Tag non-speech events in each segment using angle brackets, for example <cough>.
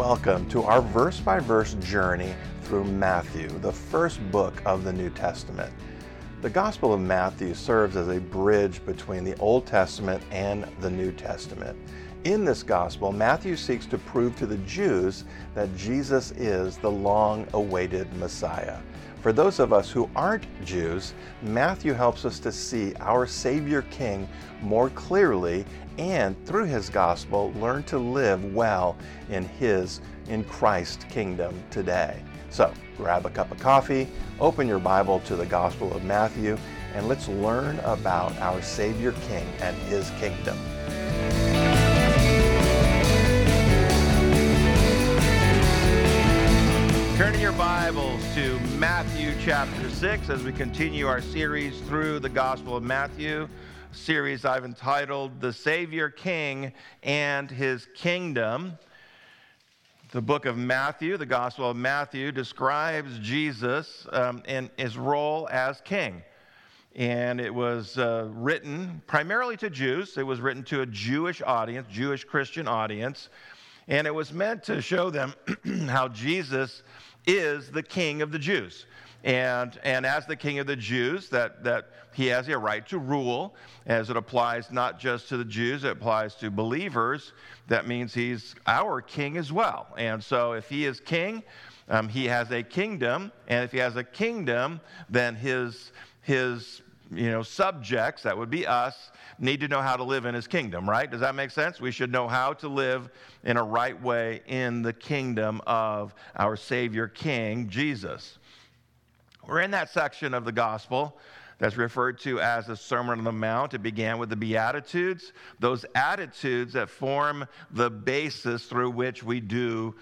welcome to our verse by verse journey through Matthew, the first book of the New Testament. The Gospel of Matthew serves as a bridge between the Old Testament and the New Testament. In this Gospel, Matthew seeks to prove to the Jews that Jesus is the long awaited Messiah. For those of us who aren't Jews, Matthew helps us to see our Savior King more clearly and through his gospel learn to live well in his in Christ kingdom today. So, grab a cup of coffee, open your Bible to the Gospel of Matthew, and let's learn about our Savior King and his kingdom. Your Bibles to Matthew chapter 6 as we continue our series through the Gospel of Matthew, series I've entitled The Savior King and His Kingdom. The book of Matthew, the Gospel of Matthew, describes Jesus um, and his role as king. And it was uh, written primarily to Jews, it was written to a Jewish audience, Jewish Christian audience. And it was meant to show them <clears throat> how Jesus is the king of the Jews. And, and as the king of the Jews, that, that he has a right to rule, as it applies not just to the Jews, it applies to believers. That means he's our king as well. And so if he is king, um, he has a kingdom. And if he has a kingdom, then his, his you know, subjects, that would be us, need to know how to live in his kingdom, right? Does that make sense? We should know how to live in a right way in the kingdom of our Savior King, Jesus. We're in that section of the gospel that's referred to as the Sermon on the Mount. It began with the Beatitudes, those attitudes that form the basis through which we do,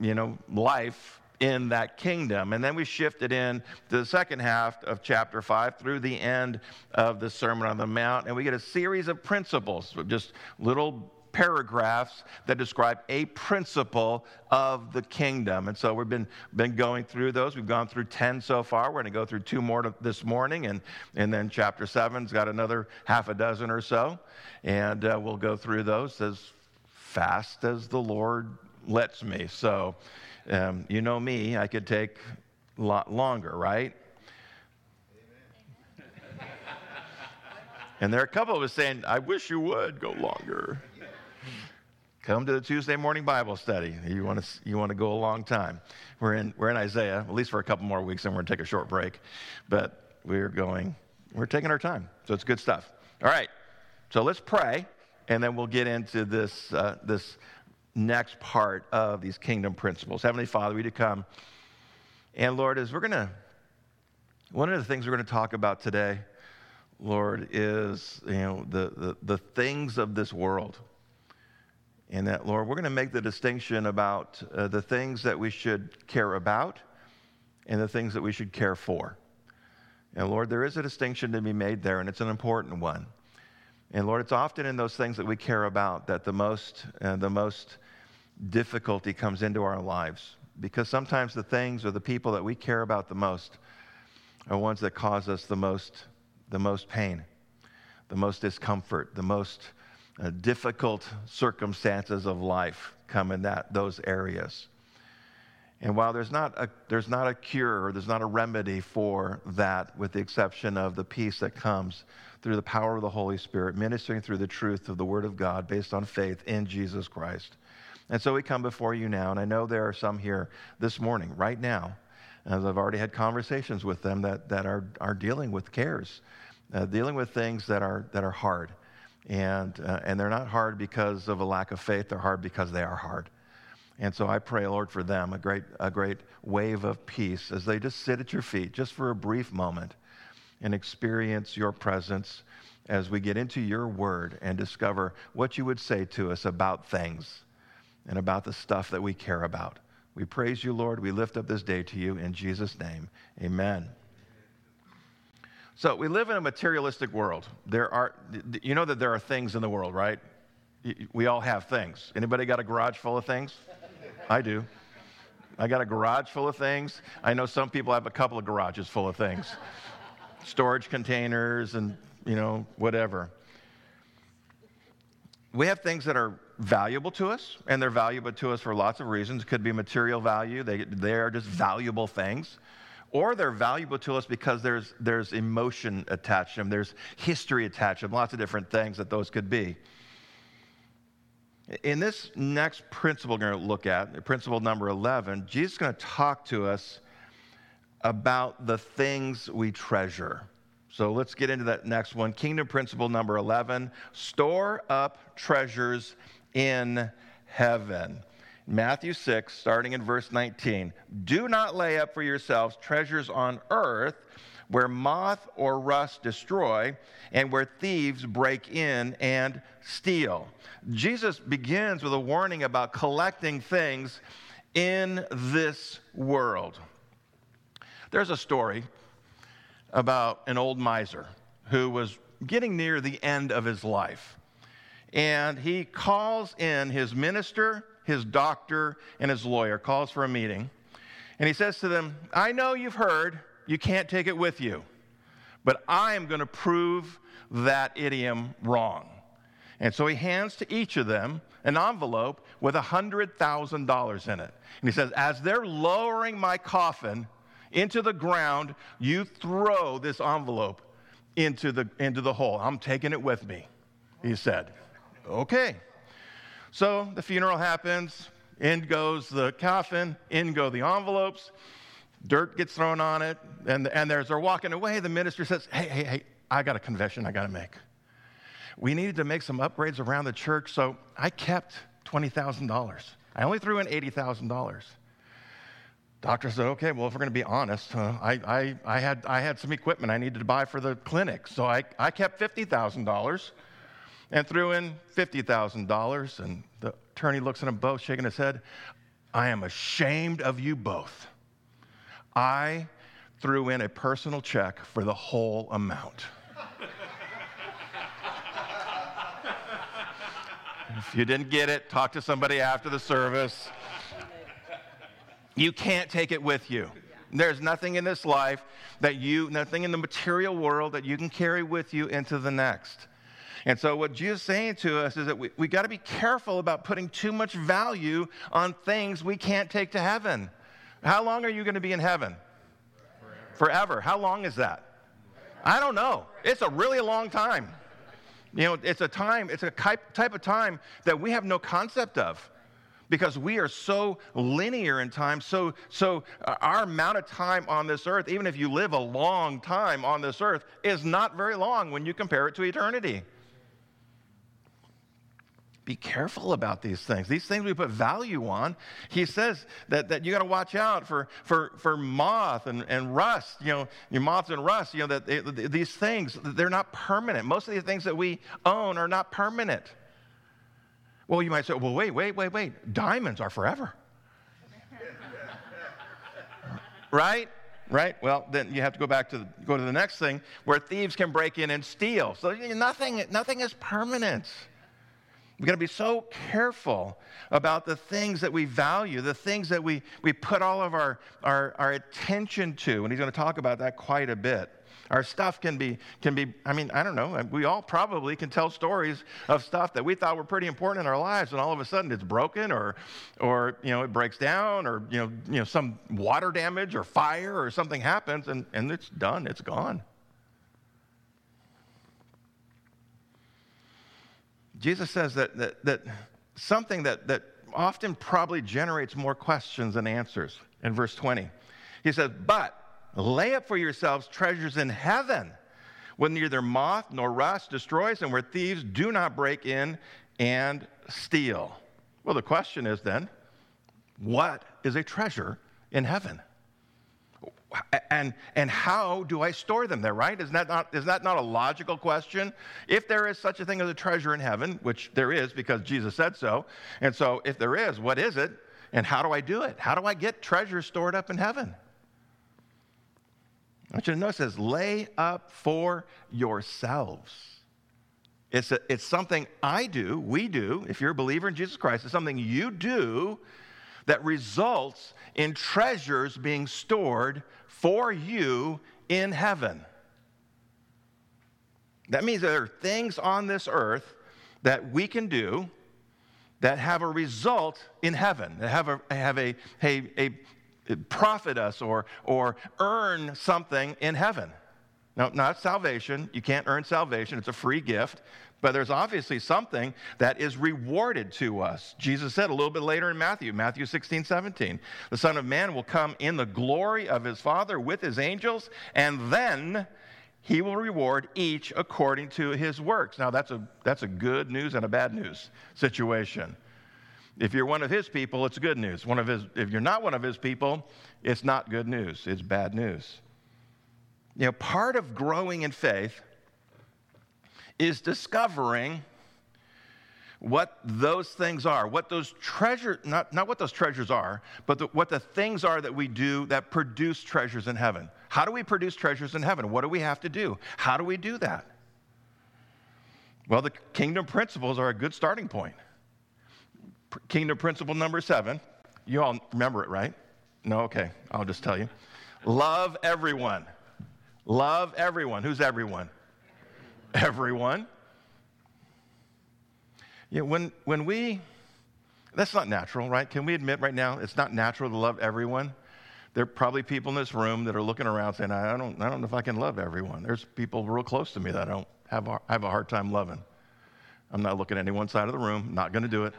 you know, life in that kingdom. And then we shifted in to the second half of chapter 5 through the end of the Sermon on the Mount. And we get a series of principles, just little paragraphs that describe a principle of the kingdom. And so we've been, been going through those. We've gone through 10 so far. We're going to go through two more this morning. And, and then chapter 7's got another half a dozen or so. And uh, we'll go through those as fast as the Lord lets me. So, um, you know me, I could take a lot longer, right? and there are a couple of us saying, I wish you would go longer. Come to the Tuesday morning Bible study. You want to, you want to go a long time. We're in, we're in Isaiah, at least for a couple more weeks, and we're going to take a short break. But we're going, we're taking our time. So it's good stuff. All right. So let's pray, and then we'll get into this, uh, this next part of these kingdom principles. Heavenly Father, we do come. And Lord, as we're going to, one of the things we're going to talk about today, Lord, is you know the, the, the things of this world. And that, Lord, we're going to make the distinction about uh, the things that we should care about and the things that we should care for. And Lord, there is a distinction to be made there, and it's an important one. And Lord, it's often in those things that we care about that the most, uh, the most difficulty comes into our lives because sometimes the things or the people that we care about the most are ones that cause us the most, the most pain, the most discomfort, the most uh, difficult circumstances of life come in that, those areas. And while there's not, a, there's not a cure or there's not a remedy for that, with the exception of the peace that comes through the power of the Holy Spirit, ministering through the truth of the Word of God based on faith in Jesus Christ. And so we come before you now, and I know there are some here this morning, right now, as I've already had conversations with them that, that are, are dealing with cares, uh, dealing with things that are, that are hard. And, uh, and they're not hard because of a lack of faith, they're hard because they are hard. And so I pray, Lord, for them a great, a great wave of peace as they just sit at your feet just for a brief moment and experience your presence as we get into your word and discover what you would say to us about things and about the stuff that we care about. We praise you, Lord. We lift up this day to you in Jesus' name. Amen. So we live in a materialistic world. There are, you know that there are things in the world, right? We all have things. Anybody got a garage full of things? I do. I got a garage full of things. I know some people have a couple of garages full of things, <laughs> storage containers and you know whatever. We have things that are valuable to us, and they're valuable to us for lots of reasons. Could be material value, they, they are just valuable things. Or they're valuable to us because there's, there's emotion attached to them, there's history attached to them, lots of different things that those could be. In this next principle we're going to look at, principle number 11, Jesus is going to talk to us about the things we treasure. So let's get into that next one. Kingdom principle number 11 store up treasures in heaven. Matthew 6, starting in verse 19. Do not lay up for yourselves treasures on earth where moth or rust destroy and where thieves break in and steal. Jesus begins with a warning about collecting things in this world. There's a story about an old miser who was getting near the end of his life. And he calls in his minister, his doctor, and his lawyer, calls for a meeting. And he says to them, I know you've heard you can't take it with you, but I am going to prove that idiom wrong. And so he hands to each of them an envelope with $100,000 in it. And he says, As they're lowering my coffin, into the ground, you throw this envelope into the, into the hole. I'm taking it with me, he said. Okay. So the funeral happens, in goes the coffin, in go the envelopes, dirt gets thrown on it, and, and as they're walking away, the minister says, Hey, hey, hey, I got a confession I got to make. We needed to make some upgrades around the church, so I kept $20,000. I only threw in $80,000. Doctor said, okay, well, if we're going to be honest, uh, I, I, I, had, I had some equipment I needed to buy for the clinic. So I, I kept $50,000 and threw in $50,000. And the attorney looks at them both, shaking his head. I am ashamed of you both. I threw in a personal check for the whole amount. if you didn't get it, talk to somebody after the service. You can't take it with you. There's nothing in this life that you, nothing in the material world that you can carry with you into the next. And so, what Jesus is saying to us is that we, we got to be careful about putting too much value on things we can't take to heaven. How long are you going to be in heaven? Forever. Forever. How long is that? I don't know. It's a really long time. You know, it's a time, it's a type of time that we have no concept of because we are so linear in time. So, so uh, our amount of time on this earth, even if you live a long time on this earth, is not very long when you compare it to eternity. Be careful about these things. These things we put value on. He says that, that you got to watch out for, for, for moth and, and rust, you know, your moths and rust, you know, that they, these things, they're not permanent. Most of the things that we own are not permanent. Well, you might say, well, wait, wait, wait, wait. Diamonds are forever. <laughs> right? Right? Well, then you have to go back to the, go to the next thing where thieves can break in and steal. So nothing, nothing is permanent. We've got to be so careful about the things that we value, the things that we, we put all of our, our, our attention to. And he's going to talk about that quite a bit. Our stuff can be, can be, I mean, I don't know, we all probably can tell stories of stuff that we thought were pretty important in our lives, and all of a sudden it's broken or, or you know, it breaks down or, you know, you know some water damage or fire or something happens, and, and it's done, it's gone. Jesus says that, that, that something that, that often probably generates more questions than answers in verse 20. He says, But Lay up for yourselves treasures in heaven, where neither moth nor rust destroys, and where thieves do not break in and steal. Well, the question is then, what is a treasure in heaven? And, and how do I store them there, right? Isn't that, not, is that not a logical question? If there is such a thing as a treasure in heaven, which there is because Jesus said so, and so if there is, what is it? And how do I do it? How do I get treasure stored up in heaven? I want you to notice it says, lay up for yourselves. It's, a, it's something I do, we do, if you're a believer in Jesus Christ, it's something you do that results in treasures being stored for you in heaven. That means there are things on this earth that we can do that have a result in heaven, that have a, have a, a, a profit us or, or earn something in heaven. Now, not salvation. You can't earn salvation, it's a free gift. But there's obviously something that is rewarded to us. Jesus said a little bit later in Matthew, Matthew 16, 17, the Son of Man will come in the glory of his Father with his angels, and then he will reward each according to his works. Now, that's a, that's a good news and a bad news situation. If you're one of his people, it's good news. One of his, if you're not one of his people, it's not good news, it's bad news. You know, part of growing in faith is discovering what those things are, what those treasures, not, not what those treasures are, but the, what the things are that we do that produce treasures in heaven. How do we produce treasures in heaven? What do we have to do? How do we do that? Well, the kingdom principles are a good starting point. Kingdom principle number seven, you all remember it, right? No, okay, I'll just tell you. Love everyone. Love everyone. Who's everyone? Everyone. Yeah, when, when we, that's not natural, right? Can we admit right now it's not natural to love everyone? There are probably people in this room that are looking around saying, I don't, I don't know if I can love everyone. There's people real close to me that I don't have, I have a hard time loving. I'm not looking at any one side of the room, not going to do it.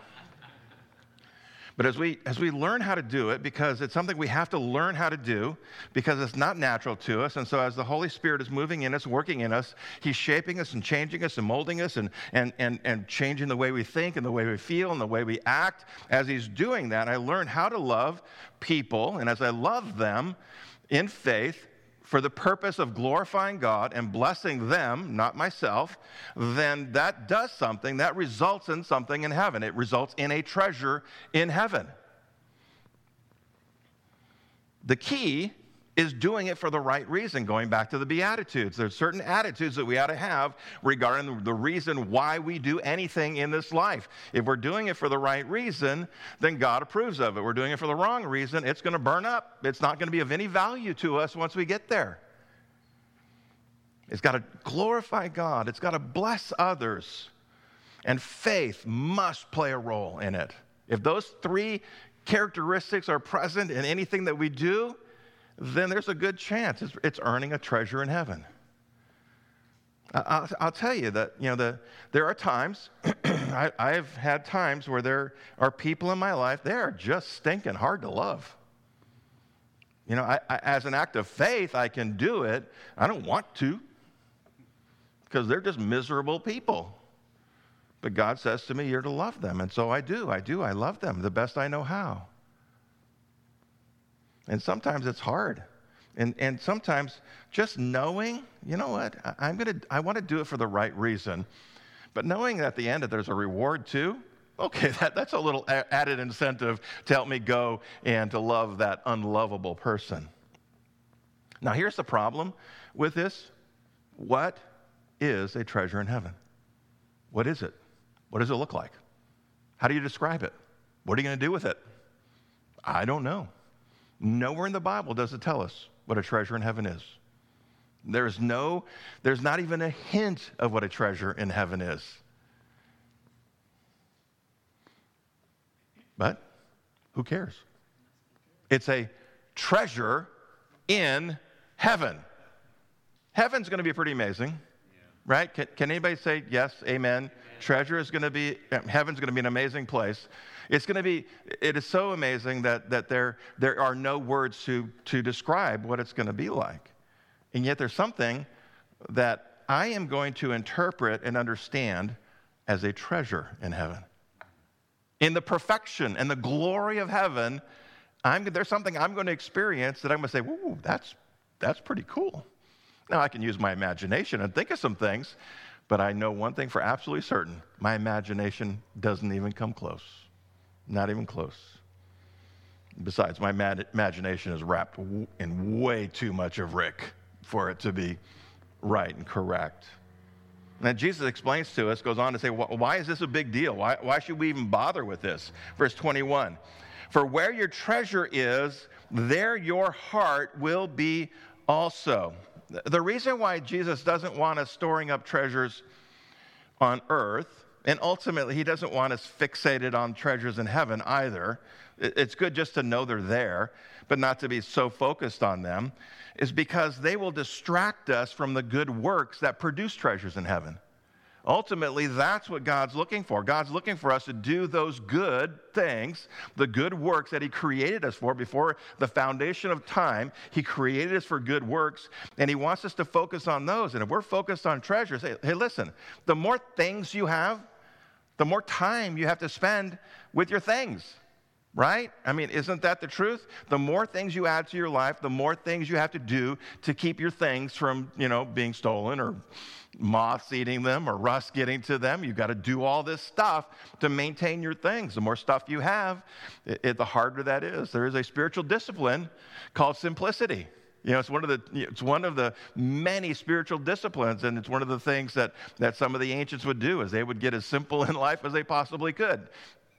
But as we, as we learn how to do it, because it's something we have to learn how to do, because it's not natural to us, and so as the Holy Spirit is moving in us, working in us, He's shaping us and changing us and molding us and, and, and, and changing the way we think and the way we feel and the way we act. As He's doing that, I learn how to love people, and as I love them in faith, for the purpose of glorifying God and blessing them, not myself, then that does something. That results in something in heaven. It results in a treasure in heaven. The key is doing it for the right reason, going back to the Beatitudes. There's certain attitudes that we ought to have regarding the reason why we do anything in this life. If we're doing it for the right reason, then God approves of it. We're doing it for the wrong reason, it's going to burn up. It's not going to be of any value to us once we get there. It's got to glorify God, it's got to bless others. And faith must play a role in it. If those three characteristics are present in anything that we do, then there's a good chance it's, it's earning a treasure in heaven. I'll, I'll, tell you that you know the, there are times <clears throat> I, I've had times where there are people in my life they are just stinking hard to love. You know, I, I, as an act of faith, I can do it. I don't want to because they're just miserable people. But God says to me, You're to love them. And so I do. I do. I love them the best I know how. And sometimes it's hard. And, and sometimes just knowing, you know what, I, am gonna, I want to do it for the right reason. But knowing at the end that there's a reward too, okay, <laughs> that, that's a little added incentive to help me go and to love that unlovable person. Now, here's the problem with this what is a treasure in heaven? What is it? What does it look like? How do you describe it? What are you going to do with it? I don't know. Nowhere in the Bible does it tell us what a treasure in heaven is. There's no, there's not even a hint of what a treasure in heaven is. But who cares? It's a treasure in heaven. Heaven's going to be pretty amazing, right? Can, can anybody say yes, amen? amen. Treasure is going to be, heaven's going to be an amazing place. It's going to be, it is so amazing that, that there, there are no words to, to describe what it's going to be like. And yet there's something that I am going to interpret and understand as a treasure in heaven. In the perfection and the glory of heaven, I'm, there's something I'm going to experience that I'm going to say, "Ooh, that's, that's pretty cool. Now, I can use my imagination and think of some things, but I know one thing for absolutely certain my imagination doesn't even come close. Not even close. Besides, my mad- imagination is wrapped in way too much of Rick for it to be right and correct. And Jesus explains to us, goes on to say, why is this a big deal? Why, why should we even bother with this? Verse 21 For where your treasure is, there your heart will be also. The reason why Jesus doesn't want us storing up treasures on earth And ultimately, He doesn't want us fixated on treasures in heaven either. It's good just to know they're there, but not to be so focused on them, is because they will distract us from the good works that produce treasures in heaven. Ultimately, that's what God's looking for. God's looking for us to do those good things, the good works that He created us for before the foundation of time. He created us for good works, and He wants us to focus on those. And if we're focused on treasures, hey, hey listen, the more things you have, the more time you have to spend with your things right? I mean, isn't that the truth? The more things you add to your life, the more things you have to do to keep your things from, you know, being stolen or moths eating them or rust getting to them. You've got to do all this stuff to maintain your things. The more stuff you have, it, it, the harder that is. There is a spiritual discipline called simplicity. You know, it's one of the it's one of the many spiritual disciplines, and it's one of the things that that some of the ancients would do is they would get as simple in life as they possibly could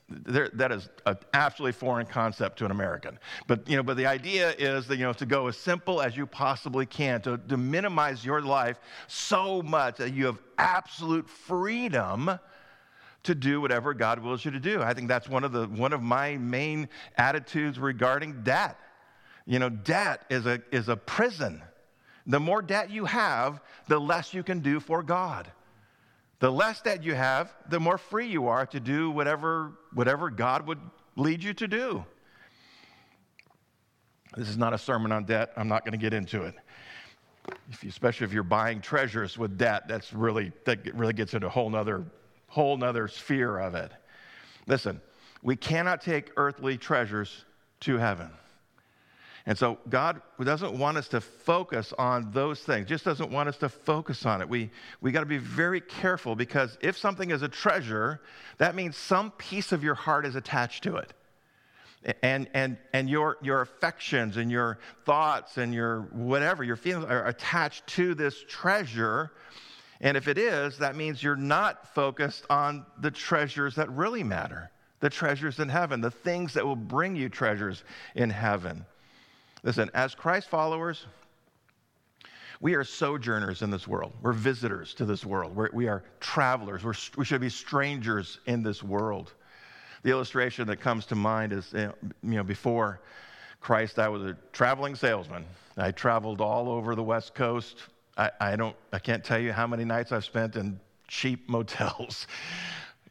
there, that is an absolutely foreign concept to an American. But, you know, but the idea is that, you know, to go as simple as you possibly can, to, to minimize your life so much that you have absolute freedom to do whatever God wills you to do. I think that's one of, the, one of my main attitudes regarding debt. You know, debt is a, is a prison. The more debt you have, the less you can do for God. The less debt you have, the more free you are to do whatever, whatever God would lead you to do. This is not a sermon on debt. I'm not going to get into it. If you, especially if you're buying treasures with debt, that's really, that really gets into a whole nother, whole nother sphere of it. Listen, we cannot take earthly treasures to heaven. And so God doesn't want us to focus on those things, just doesn't want us to focus on it. We, we got to be very careful because if something is a treasure, that means some piece of your heart is attached to it. And, and, and your, your affections and your thoughts and your whatever, your feelings are attached to this treasure. And if it is, that means you're not focused on the treasures that really matter, the treasures in heaven, the things that will bring you treasures in heaven. Listen, as Christ followers, we are sojourners in this world. We're visitors to this world. We're, we are travelers. We're, we should be strangers in this world. The illustration that comes to mind is, you know, before Christ, I was a traveling salesman. I traveled all over the West Coast. I, I don't, I can't tell you how many nights I've spent in cheap <laughs> motels.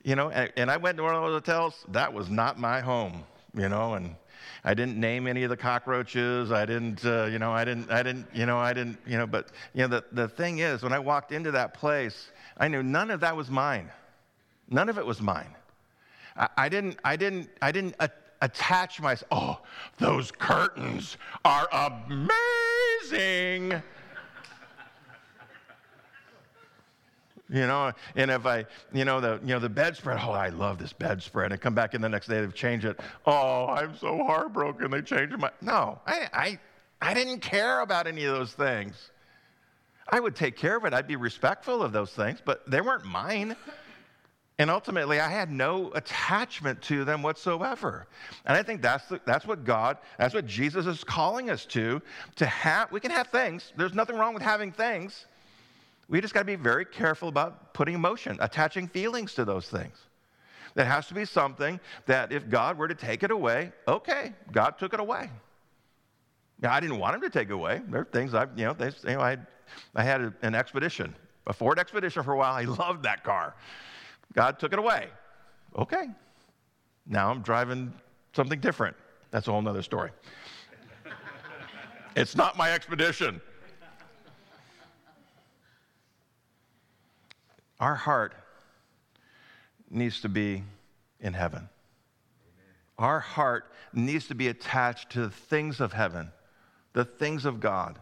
You know, and, and I went to one of those hotels. That was not my home. You know, and I didn't name any of the cockroaches. I didn't, uh, you know, I didn't, I didn't, you know, I didn't, you know, but, you know, the, the thing is, when I walked into that place, I knew none of that was mine. None of it was mine. I, I didn't, I didn't, I didn't a- attach myself, oh, those curtains are amazing. You know, and if I, you know, the, you know, the bedspread, oh, I love this bedspread. And come back in the next day, they've changed it. Oh, I'm so heartbroken. They changed my, no, I, I, I didn't care about any of those things. I would take care of it. I'd be respectful of those things, but they weren't mine. And ultimately, I had no attachment to them whatsoever. And I think that's, the, that's what God, that's what Jesus is calling us to, to have, we can have things. There's nothing wrong with having things. We just got to be very careful about putting emotion, attaching feelings to those things. That has to be something that if God were to take it away, okay, God took it away. Now, I didn't want him to take it away. There are things I, you know, they, you know I, I had an expedition, a Ford Expedition for a while. <laughs> I loved that car. God took it away. Okay. Now I'm driving something different. That's a whole nother story. <laughs> it's not my expedition. Our heart needs to be in heaven. Our heart needs to be attached to the things of heaven, the things of God.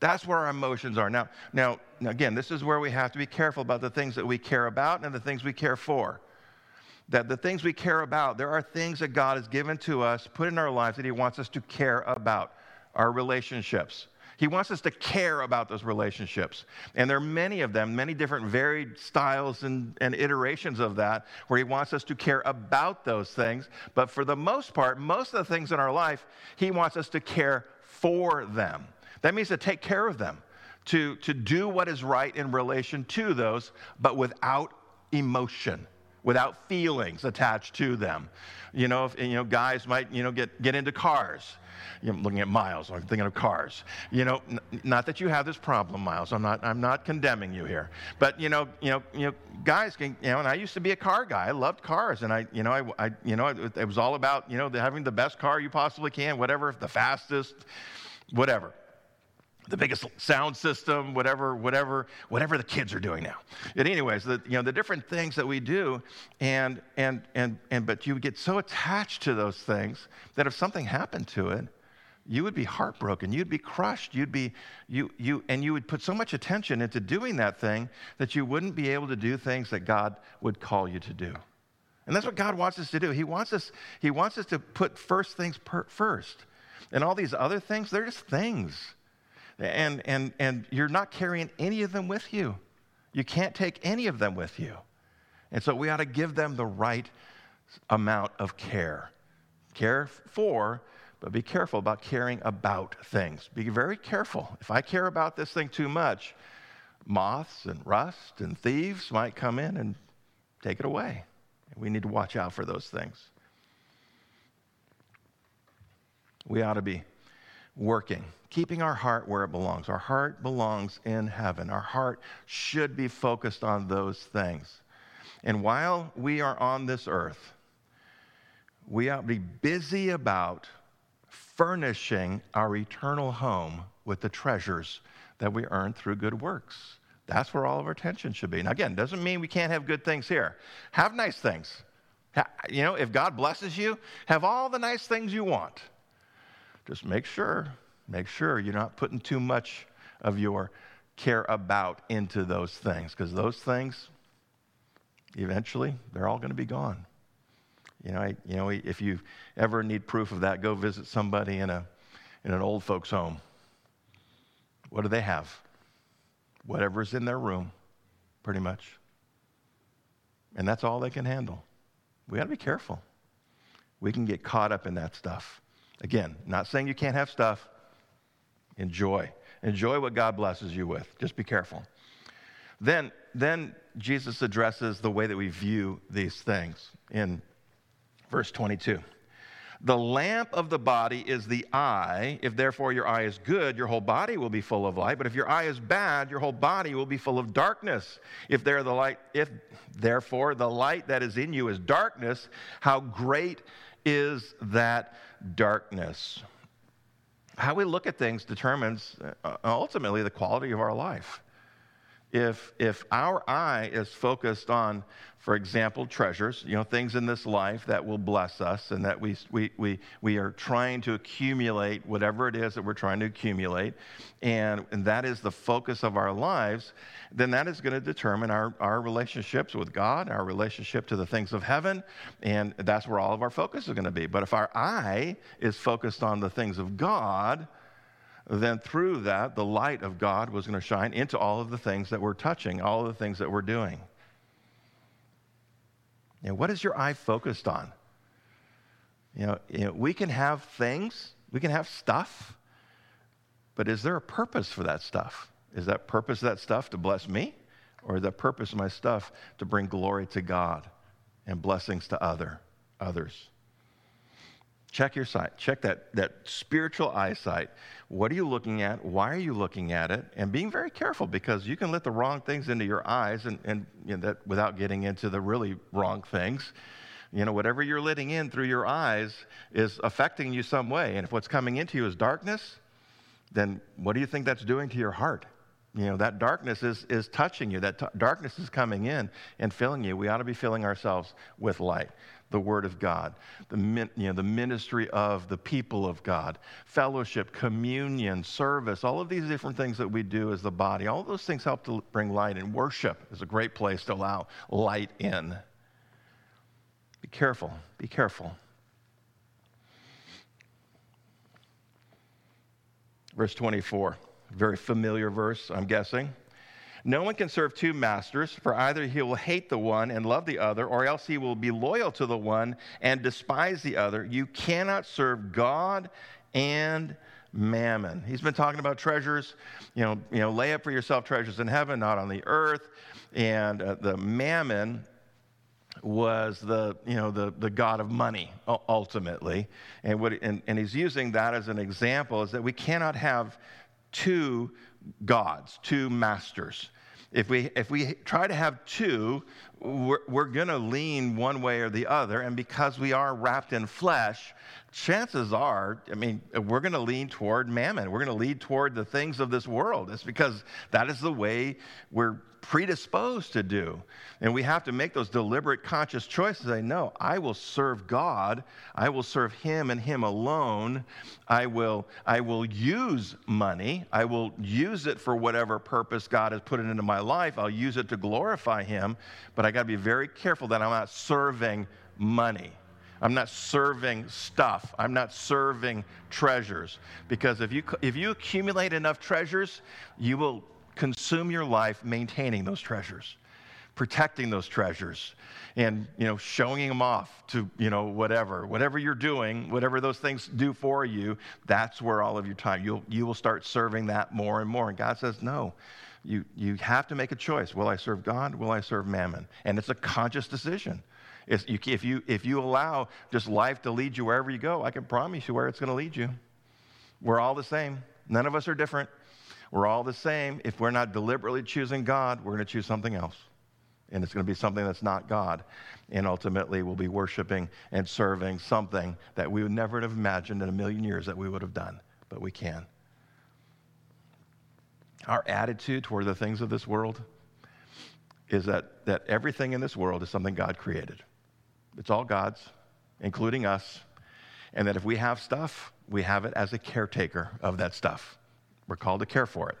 That's where our emotions are. Now, now, again, this is where we have to be careful about the things that we care about and the things we care for. That the things we care about, there are things that God has given to us, put in our lives that He wants us to care about. Our relationships, he wants us to care about those relationships. And there are many of them, many different varied styles and, and iterations of that, where He wants us to care about those things. But for the most part, most of the things in our life, He wants us to care for them. That means to take care of them, to, to do what is right in relation to those, but without emotion. Without feelings attached to them. You know, if, you know, guys might, you know, get, get into cars. I'm looking at Miles, I'm thinking of cars. You know, n- not that you have this problem, Miles. I'm not, I'm not condemning you here. But, you know, you know, you know, guys can, you know, and I used to be a car guy. I loved cars. And I, you know, I, I you know, it, it was all about, you know, having the best car you possibly can, whatever, the fastest, whatever the biggest sound system, whatever, whatever, whatever the kids are doing now. But anyways, the, you know, the different things that we do, and, and, and, and, but you get so attached to those things that if something happened to it, you would be heartbroken, you'd be crushed, you'd be, you, you, and you would put so much attention into doing that thing that you wouldn't be able to do things that God would call you to do. And that's what God wants us to do. He wants us, he wants us to put first things per, first. And all these other things, they're just things and, and, and you're not carrying any of them with you. You can't take any of them with you. And so we ought to give them the right amount of care. Care for, but be careful about caring about things. Be very careful. If I care about this thing too much, moths and rust and thieves might come in and take it away. We need to watch out for those things. We ought to be working, keeping our heart where it belongs. Our heart belongs in heaven. Our heart should be focused on those things. And while we are on this earth, we ought to be busy about furnishing our eternal home with the treasures that we earn through good works. That's where all of our attention should be. Now, again, doesn't mean we can't have good things here. Have nice things. You know, if God blesses you, have all the nice things you want. Just make sure, make sure you're not putting too much of your care about into those things, because those things, eventually, they're all going to be gone. You know, I, you know, if you ever need proof of that, go visit somebody in, a, in an old folks' home. What do they have? Whatever's in their room, pretty much. And that's all they can handle. We got to be careful. We can get caught up in that stuff. Again, not saying you can't have stuff. Enjoy. Enjoy what God blesses you with. Just be careful. Then, then Jesus addresses the way that we view these things in verse 22. The lamp of the body is the eye. If therefore your eye is good, your whole body will be full of light. But if your eye is bad, your whole body will be full of darkness. If there the light, if therefore the light that is in you is darkness, how great is that darkness. How we look at things determines uh, ultimately the quality of our life. If, if our eye is focused on, for example, treasures, you know, things in this life that will bless us and that we, we, we, we are trying to accumulate whatever it is that we're trying to accumulate, and, and that is the focus of our lives, then that is going to determine our, our relationships with God, our relationship to the things of heaven, and that's where all of our focus is going to be. But if our eye is focused on the things of God, then through that, the light of God was going to shine into all of the things that we're touching, all of the things that we're doing. You know, what is your eye focused on? You know, you know, we can have things, we can have stuff, but is there a purpose for that stuff? Is that purpose of that stuff to bless me? Or is that purpose of my stuff to bring glory to God and blessings to other others? Check your sight. Check that, that spiritual eyesight. What are you looking at? Why are you looking at it? And being very careful because you can let the wrong things into your eyes and, and you know, that without getting into the really wrong things. You know, whatever you're letting in through your eyes is affecting you some way. And if what's coming into you is darkness, then what do you think that's doing to your heart? You know, that darkness is, is touching you. That t- darkness is coming in and filling you. We ought to be filling ourselves with light the Word of God, the, you know, the ministry of the people of God, fellowship, communion, service, all of these different things that we do as the body, all those things help to bring light, and worship is a great place to allow light in. Be careful, be careful. Verse 24, very familiar verse, I'm guessing. No one can serve two masters, for either he will hate the one and love the other, or else he will be loyal to the one and despise the other. You cannot serve God and mammon. He's been talking about treasures, you know, you know lay up for yourself treasures in heaven, not on the earth. And uh, the mammon was the, you know, the, the God of money ultimately. And, what, and, and he's using that as an example is that we cannot have two gods, two masters. If we, if we try to have two, we're, we're going to lean one way or the other. And because we are wrapped in flesh, chances are, I mean, we're going to lean toward mammon. We're going to lean toward the things of this world. It's because that is the way we're predisposed to do. And we have to make those deliberate, conscious choices. I know I will serve God. I will serve Him and Him alone. I will, I will use money. I will use it for whatever purpose God has put it into my life. I'll use it to glorify Him. But I got to be very careful that I'm not serving money. I'm not serving stuff. I'm not serving treasures. Because if you, if you accumulate enough treasures, you will consume your life maintaining those treasures protecting those treasures and you know showing them off to you know whatever. Whatever you're doing whatever those things do for you that's where all of your time you'll you will start serving that more and more. And god says no you you have to make a choice. Will i serve god? Will i serve mammon? And it's a conscious decision. You, if you if you allow just life to lead you wherever you go i can promise you where it's going to lead you. We're all the same. None of us are different we're all the same. If we're not deliberately choosing God, we're going to choose something else. And it's going to be something that's not God. And ultimately, we'll be worshiping and serving something that we would never have imagined in a million years that we would have done, but we can. Our attitude toward the things of this world is that, that everything in this world is something God created. It's all God's, including us. And that if we have stuff, we have it as a caretaker of that stuff. We're called to care for it.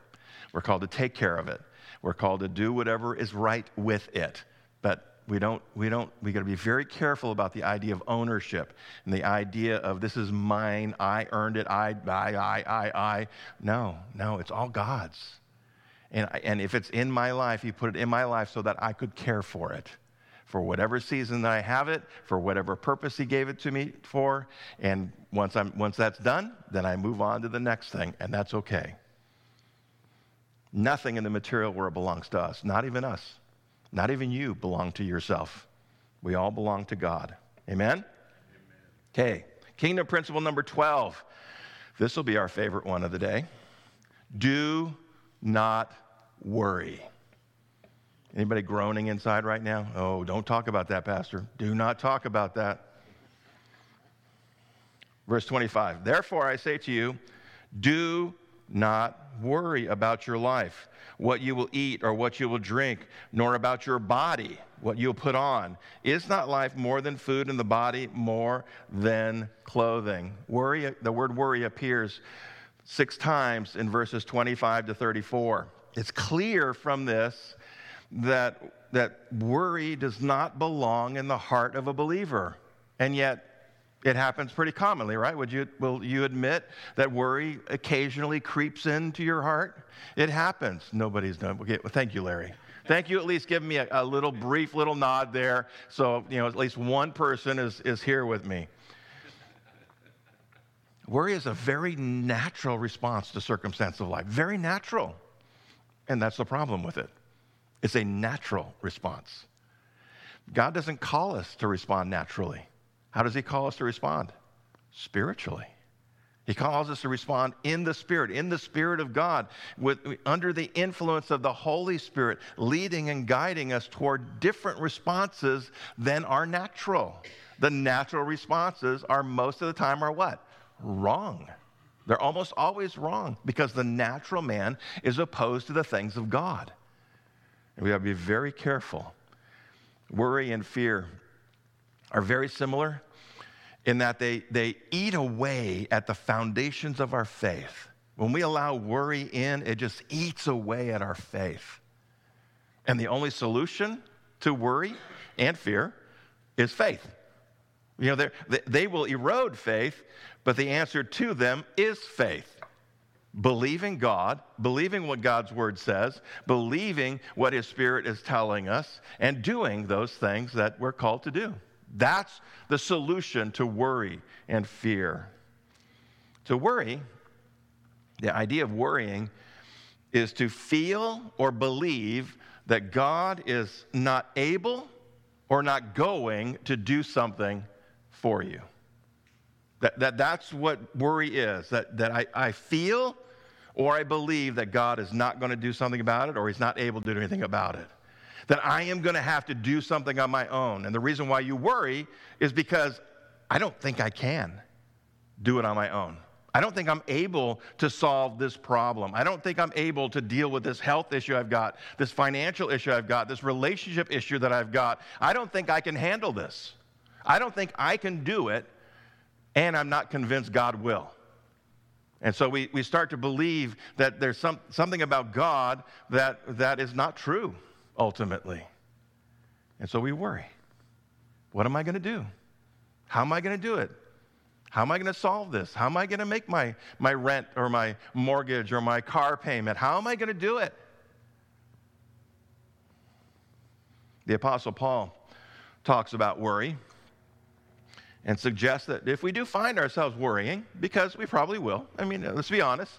We're called to take care of it. We're called to do whatever is right with it. But we don't, we don't, we got to be very careful about the idea of ownership and the idea of this is mine, I earned it, I, I, I, I, I. No, no, it's all God's. And, and if it's in my life, He put it in my life so that I could care for it for whatever season that I have it, for whatever purpose He gave it to me for. And once, I'm, once that's done, then I move on to the next thing, and that's okay. Nothing in the material world belongs to us, not even us. Not even you belong to yourself. We all belong to God. Amen? Okay, kingdom principle number 12. This will be our favorite one of the day. Do not worry. Anybody groaning inside right now? Oh, don't talk about that, Pastor. Do not talk about that. Verse 25 Therefore I say to you, do not worry about your life, what you will eat or what you will drink, nor about your body, what you'll put on. Is not life more than food and the body more than clothing? Worry, the word worry appears six times in verses 25 to 34. It's clear from this that, that worry does not belong in the heart of a believer. And yet, it happens pretty commonly, right? Would you, will you admit that worry occasionally creeps into your heart? It happens. Nobody's done. Okay, well, thank you, Larry. Thank you at least giving me a, a, little brief little nod there. So, you know, at least one person is, is here with me. Worry is a very natural response to circumstance of life. Very natural. And that's the problem with it. It's a natural response. God doesn't call us to respond naturally. How does He call us to respond? Spiritually. He calls us to respond in the Spirit, in the Spirit of God, with, under the influence of the Holy Spirit, leading and guiding us toward different responses than our natural. The natural responses are most of the time are what? Wrong. They're almost always wrong because the natural man is opposed to the things of God. We have to be very careful. Worry and fear are very similar in that they, they eat away at the foundations of our faith. When we allow worry in, it just eats away at our faith. And the only solution to worry and fear is faith. You know, they, they will erode faith, but the answer to them is faith believing God, believing what God's word says, believing what his spirit is telling us, and doing those things that we're called to do. That's the solution to worry and fear. To worry, the idea of worrying is to feel or believe that God is not able or not going to do something for you. That, that, that's what worry is that, that I, I feel or I believe that God is not going to do something about it or He's not able to do anything about it. That I am going to have to do something on my own. And the reason why you worry is because I don't think I can do it on my own. I don't think I'm able to solve this problem. I don't think I'm able to deal with this health issue I've got, this financial issue I've got, this relationship issue that I've got. I don't think I can handle this. I don't think I can do it, and I'm not convinced God will. And so we, we start to believe that there's some, something about God that, that is not true, ultimately. And so we worry. What am I going to do? How am I going to do it? How am I going to solve this? How am I going to make my, my rent or my mortgage or my car payment? How am I going to do it? The Apostle Paul talks about worry and suggest that if we do find ourselves worrying, because we probably will, I mean, let's be honest,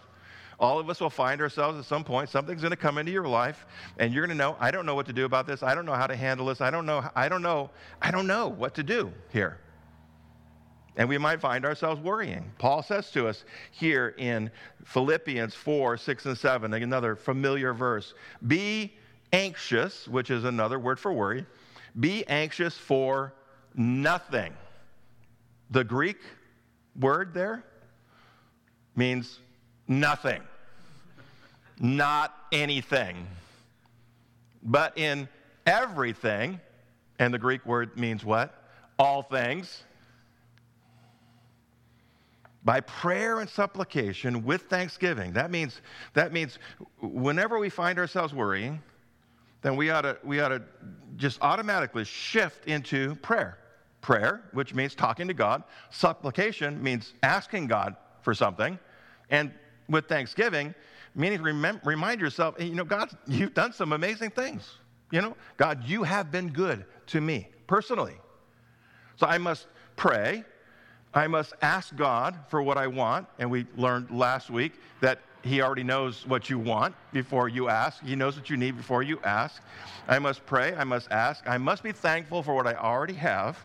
all of us will find ourselves at some point, something's going to come into your life, and you're going to know, I don't know what to do about this. I don't know how to handle this. I don't know, I don't know, I don't know what to do here and we might find ourselves worrying. Paul says to us here in Philippians 4 6 and 7, another familiar verse be anxious, which is another word for worry, be anxious for nothing. The Greek word there means nothing, not anything. But in everything, and the Greek word means what? All things by prayer and supplication with thanksgiving. That means, that means whenever we find ourselves worrying, then we ought, to, we ought to just automatically shift into prayer. Prayer, which means talking to God. Supplication means asking God for something. And with thanksgiving, meaning remem- remind yourself, you know, God, you've done some amazing things. You know, God, you have been good to me personally. So I must pray I must ask God for what I want. And we learned last week that He already knows what you want before you ask. He knows what you need before you ask. I must pray. I must ask. I must be thankful for what I already have.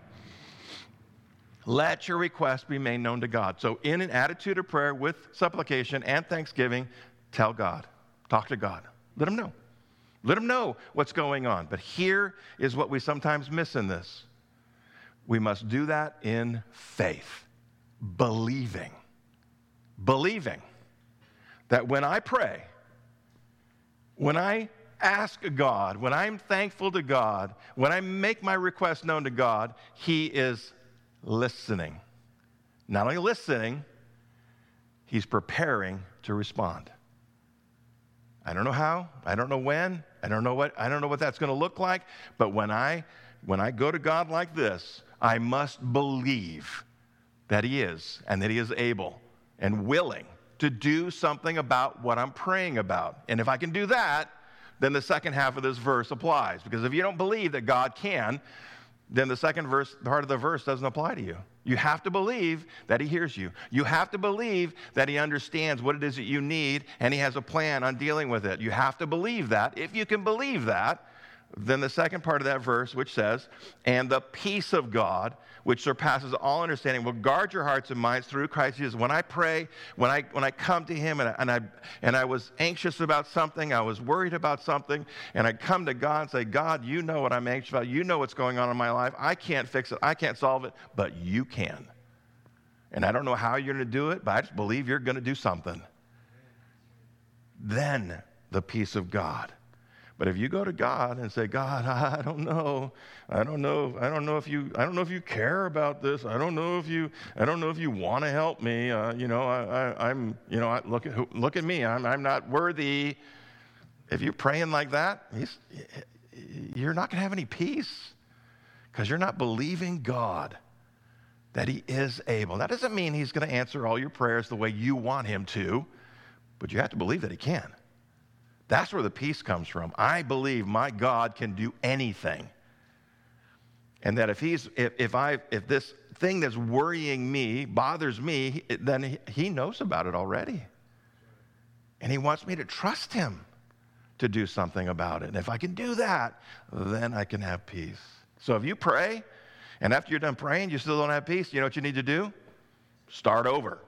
Let your request be made known to God. So, in an attitude of prayer with supplication and thanksgiving, tell God, talk to God, let Him know. Let Him know what's going on. But here is what we sometimes miss in this we must do that in faith, believing. Believing that when I pray, when I ask God, when I'm thankful to God, when I make my request known to God, He is listening. Not only listening, He's preparing to respond. I don't know how, I don't know when, I don't know what, I don't know what that's going to look like, but when I when I go to God like this, I must believe that He is and that He is able and willing to do something about what I'm praying about. And if I can do that, then the second half of this verse applies. Because if you don't believe that God can, then the second verse, the part of the verse doesn't apply to you. You have to believe that He hears you. You have to believe that He understands what it is that you need and He has a plan on dealing with it. You have to believe that. If you can believe that, then the second part of that verse, which says, And the peace of God, which surpasses all understanding, will guard your hearts and minds through Christ Jesus. When I pray, when I, when I come to Him and I, and, I, and I was anxious about something, I was worried about something, and I come to God and say, God, you know what I'm anxious about. You know what's going on in my life. I can't fix it. I can't solve it, but you can. And I don't know how you're going to do it, but I just believe you're going to do something. Then the peace of God but if you go to God and say, God, <laughs> I don't know, I don't know, I don't know if you, I don't know if you care about this. I don't know if you, I don't know if you want to help me. Uh, you know, I, am you know, I, look at look at me. I'm, I'm not worthy. If you're praying like that, you're not going to have any peace because you're not believing God that He is able. That doesn't mean He's going to answer all your prayers the way you want Him to, but you have to believe that He can. That's where the peace comes from. I believe my God can do anything. And that if he's if, if I if this thing that's worrying me bothers me, then he, knows about it already. And he wants me to trust him to do something about it. And if I can do that, then I can have peace. So if you pray, and after you're done praying, you still don't have peace, you know what you need to do? Start over.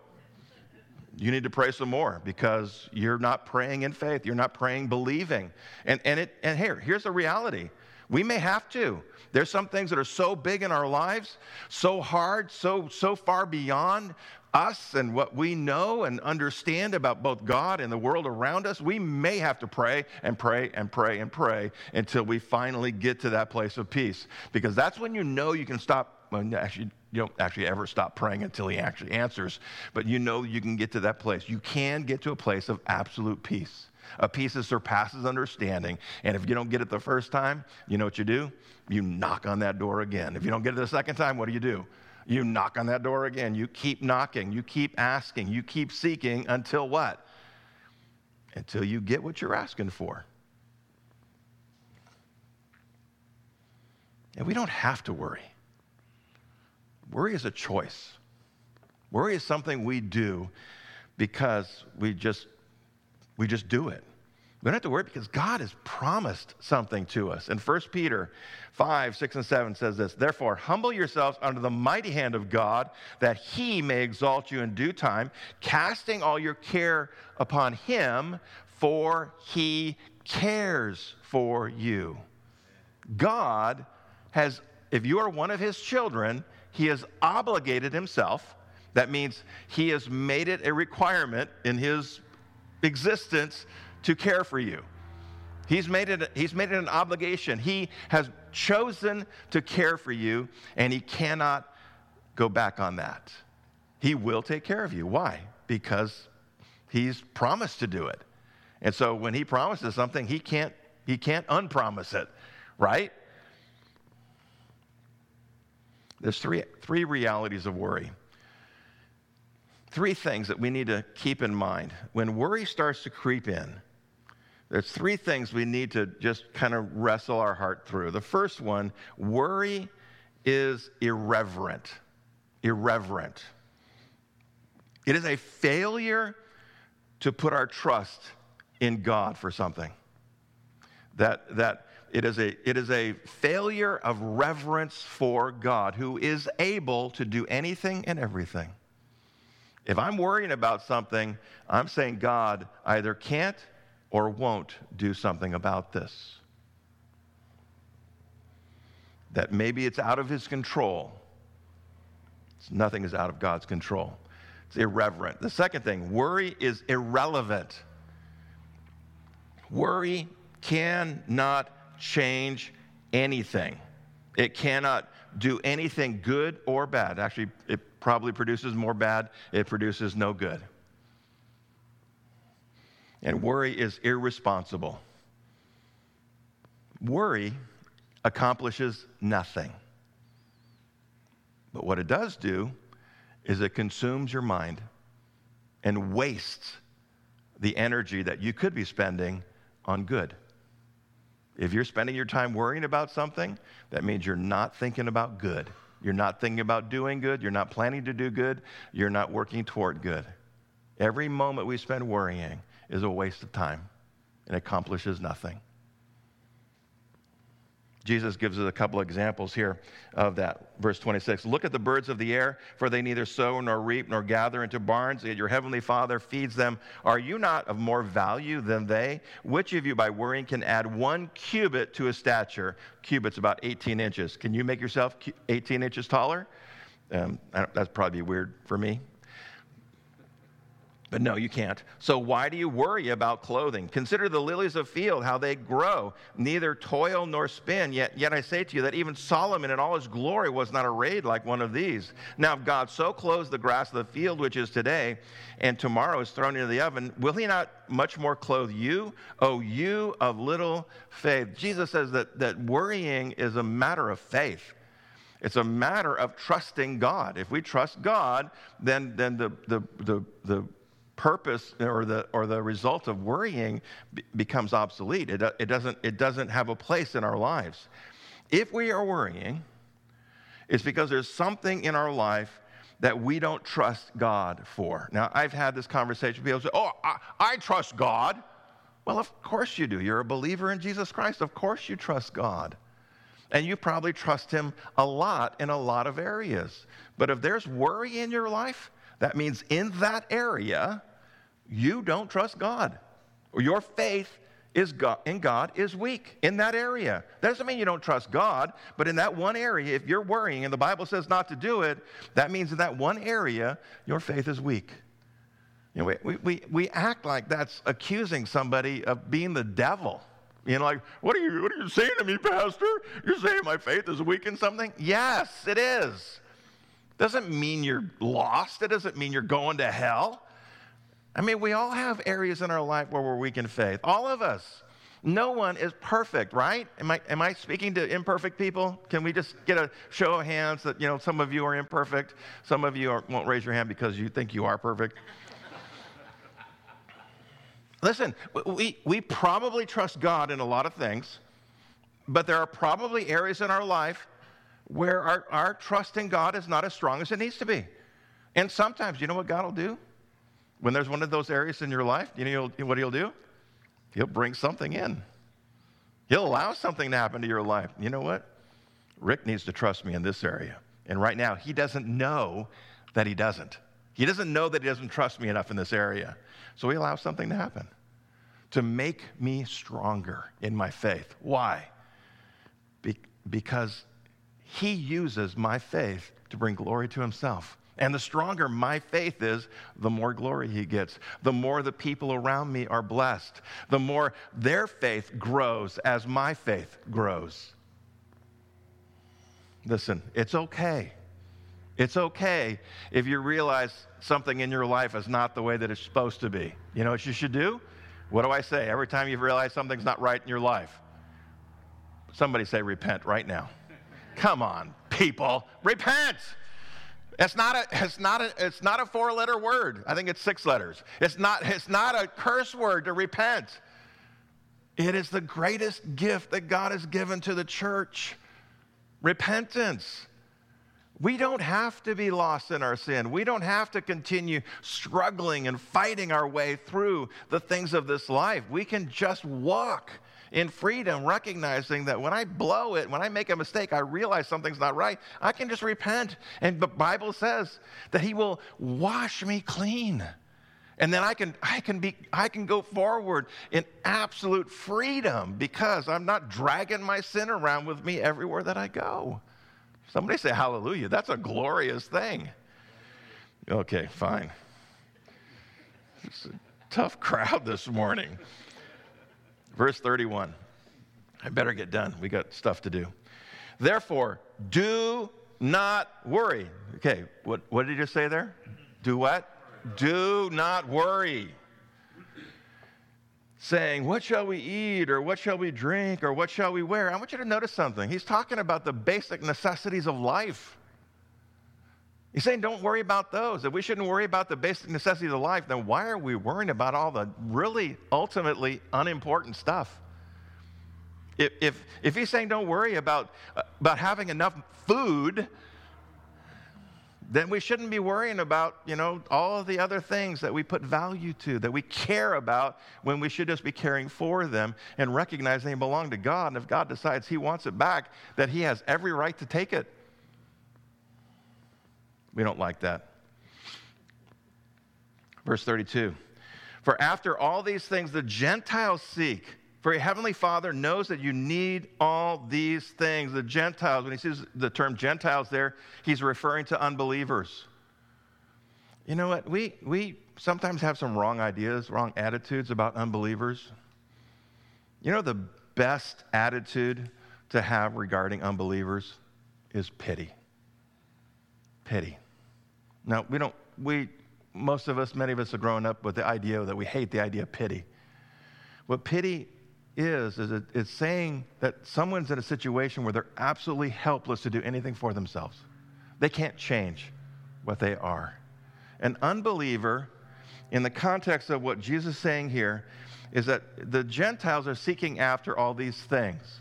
You need to pray some more because you're not praying in faith. You're not praying believing. And, and, it, and here, here's the reality. We may have to. There's some things that are so big in our lives, so hard, so, so far beyond us and what we know and understand about both God and the world around us, we may have to pray and pray and pray and pray until we finally get to that place of peace. Because that's when you know you can stop. Well, actually, you don't actually ever stop praying until He actually answers, but you know you can get to that place. You can get to a place of absolute peace, a peace that surpasses understanding. And if you don't get it the first time, you know what you do? You knock on that door again. If you don't get it the second time, what do you do? You knock on that door again. You keep knocking. You keep asking. You keep seeking until what? Until you get what you're asking for. And we don't have to worry. Worry is a choice. Worry is something we do because we just we just do it. We don't have to worry because God has promised something to us. And 1 Peter 5, 6, and 7 says this Therefore, humble yourselves under the mighty hand of God, that he may exalt you in due time, casting all your care upon him, for he cares for you. God has, if you are one of his children, he has obligated himself. That means he has made it a requirement in his existence to care for you. He's made, it, he's made it an obligation. He has chosen to care for you, and he cannot go back on that. He will take care of you. Why? Because he's promised to do it. And so when he promises something, he can't, he can't unpromise it, right? There's three, three realities of worry. Three things that we need to keep in mind. When worry starts to creep in, there's three things we need to just kind of wrestle our heart through. The first one worry is irreverent. Irreverent. It is a failure to put our trust in God for something. That, that it, is a, it is a failure of reverence for God who is able to do anything and everything. If I'm worrying about something, I'm saying God either can't or won't do something about this. That maybe it's out of his control. Nothing is out of God's control. It's irreverent. The second thing, worry is irrelevant. Worry cannot change anything. It cannot do anything good or bad. Actually, it probably produces more bad, it produces no good. And worry is irresponsible. Worry accomplishes nothing. But what it does do is it consumes your mind and wastes the energy that you could be spending on good. If you're spending your time worrying about something, that means you're not thinking about good. You're not thinking about doing good. You're not planning to do good. You're not working toward good. Every moment we spend worrying is a waste of time and accomplishes nothing. Jesus gives us a couple examples here of that. Verse 26 Look at the birds of the air, for they neither sow nor reap nor gather into barns, yet your heavenly Father feeds them. Are you not of more value than they? Which of you, by worrying, can add one cubit to his stature? Cubit's about 18 inches. Can you make yourself 18 inches taller? Um, that's probably weird for me. But no, you can't. So why do you worry about clothing? Consider the lilies of field, how they grow, neither toil nor spin. Yet, yet I say to you that even Solomon in all his glory was not arrayed like one of these. Now, if God so clothes the grass of the field, which is today, and tomorrow is thrown into the oven, will he not much more clothe you, O you of little faith? Jesus says that, that worrying is a matter of faith. It's a matter of trusting God. If we trust God, then, then the, the, the, the purpose or the, or the result of worrying b- becomes obsolete. It, it, doesn't, it doesn't have a place in our lives. If we are worrying, it's because there's something in our life that we don't trust God for. Now, I've had this conversation. with People say, Oh, I, I trust God. Well, of course you do. You're a believer in Jesus Christ. Of course you trust God. And you probably trust Him a lot in a lot of areas. But if there's worry in your life, that means in that area, you don't trust God. Or your faith is God, in God is weak in that area. That doesn't mean you don't trust God, but in that one area, if you're worrying and the Bible says not to do it, that means in that one area, your faith is weak. You know, we, we, we act like that's accusing somebody of being the devil. You know, like, what are you, what are you saying to me, Pastor? You're saying my faith is weak in something? Yes, it is. Doesn't mean you're lost. It doesn't mean you're going to hell. I mean, we all have areas in our life where we're weak in faith. All of us. No one is perfect, right? Am I, am I speaking to imperfect people? Can we just get a show of hands that, you know, some of you are imperfect? Some of you are, won't raise your hand because you think you are perfect. Listen, we, we probably trust God in a lot of things, but there are probably areas in our life where our, our trust in God is not as strong as it needs to be. And sometimes, you know what God will do? When there's one of those areas in your life, you know what he'll do? He'll bring something in. He'll allow something to happen to your life. You know what? Rick needs to trust me in this area. And right now, he doesn't know that he doesn't. He doesn't know that he doesn't trust me enough in this area. So he allows something to happen to make me stronger in my faith. Why? Be- because he uses my faith to bring glory to himself. And the stronger my faith is, the more glory he gets. The more the people around me are blessed. The more their faith grows as my faith grows. Listen, it's okay. It's okay if you realize something in your life is not the way that it's supposed to be. You know what you should do? What do I say every time you realize something's not right in your life? Somebody say, repent right now. Come on, people, repent. It's not a, it's not a, it's not a four letter word. I think it's six letters. It's not, it's not a curse word to repent. It is the greatest gift that God has given to the church repentance. We don't have to be lost in our sin. We don't have to continue struggling and fighting our way through the things of this life. We can just walk in freedom, recognizing that when I blow it, when I make a mistake, I realize something's not right, I can just repent. And the Bible says that He will wash me clean. And then I can, I, can be, I can go forward in absolute freedom because I'm not dragging my sin around with me everywhere that I go. Somebody say hallelujah. That's a glorious thing. Okay, fine. It's a tough <laughs> crowd this morning. Verse 31. I better get done. We got stuff to do. Therefore, do not worry. Okay, what, what did just say there? Do what? Do not worry. Saying, What shall we eat, or what shall we drink, or what shall we wear? I want you to notice something. He's talking about the basic necessities of life. He's saying, Don't worry about those. If we shouldn't worry about the basic necessities of life, then why are we worrying about all the really ultimately unimportant stuff? If, if, if he's saying don't worry about, uh, about having enough food, then we shouldn't be worrying about, you know, all the other things that we put value to, that we care about, when we should just be caring for them and recognizing they belong to God. And if God decides He wants it back, that He has every right to take it. We don't like that. Verse 32 For after all these things the Gentiles seek, for your heavenly Father knows that you need all these things. The Gentiles, when he says the term Gentiles there, he's referring to unbelievers. You know what? We, we sometimes have some wrong ideas, wrong attitudes about unbelievers. You know, the best attitude to have regarding unbelievers is pity. Pity. Now, we don't, we, most of us, many of us have grown up with the idea that we hate the idea of pity. What pity is, is it, it's saying that someone's in a situation where they're absolutely helpless to do anything for themselves. They can't change what they are. An unbeliever, in the context of what Jesus is saying here, is that the Gentiles are seeking after all these things.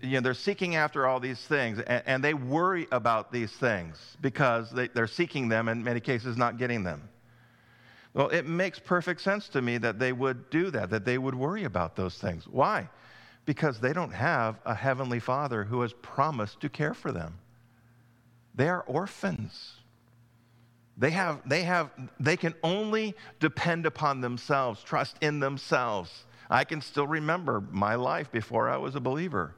You know, they're seeking after all these things, and, and they worry about these things because they, they're seeking them, and in many cases, not getting them. Well, it makes perfect sense to me that they would do that, that they would worry about those things. Why? because they don't have a heavenly father who has promised to care for them. They are orphans. They have, they have, they can only depend upon themselves, trust in themselves. I can still remember my life before I was a believer.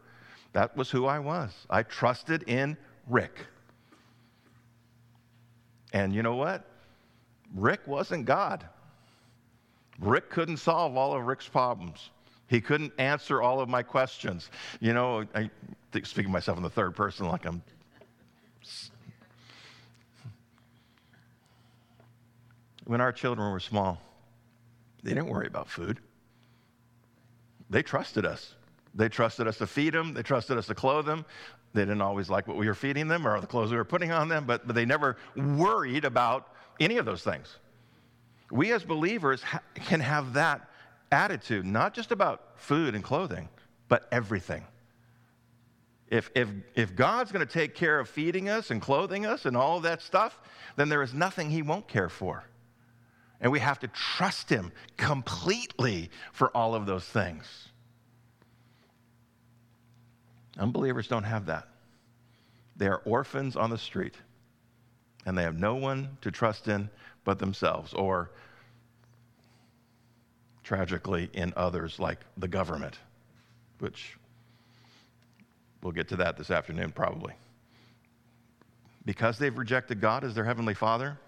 That was who I was. I trusted in Rick. And you know what? Rick wasn't God. Rick couldn't solve all of Rick's problems. He couldn't answer all of my questions. You know, I speaking of myself in the third person like I'm. When our children were small, they didn't worry about food. They trusted us. They trusted us to feed them, they trusted us to clothe them. They didn't always like what we were feeding them or the clothes we were putting on them, but, but they never worried about any of those things. We as believers ha- can have that attitude, not just about food and clothing, but everything. If, if, if God's going to take care of feeding us and clothing us and all that stuff, then there is nothing He won't care for. And we have to trust Him completely for all of those things. Unbelievers don't have that. They are orphans on the street, and they have no one to trust in but themselves, or tragically, in others like the government, which we'll get to that this afternoon probably. Because they've rejected God as their heavenly Father,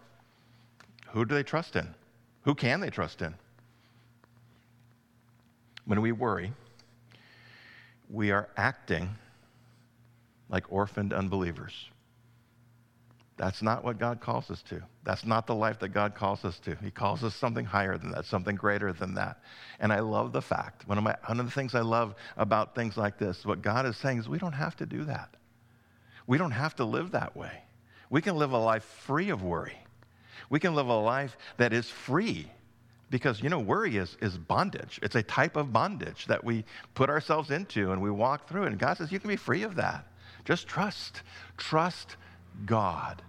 who do they trust in? Who can they trust in? When we worry, we are acting like orphaned unbelievers. That's not what God calls us to. That's not the life that God calls us to. He calls us something higher than that, something greater than that. And I love the fact, one of, my, one of the things I love about things like this, what God is saying is we don't have to do that. We don't have to live that way. We can live a life free of worry. We can live a life that is free because, you know, worry is, is bondage. It's a type of bondage that we put ourselves into and we walk through. And God says, you can be free of that. Just trust. Trust God.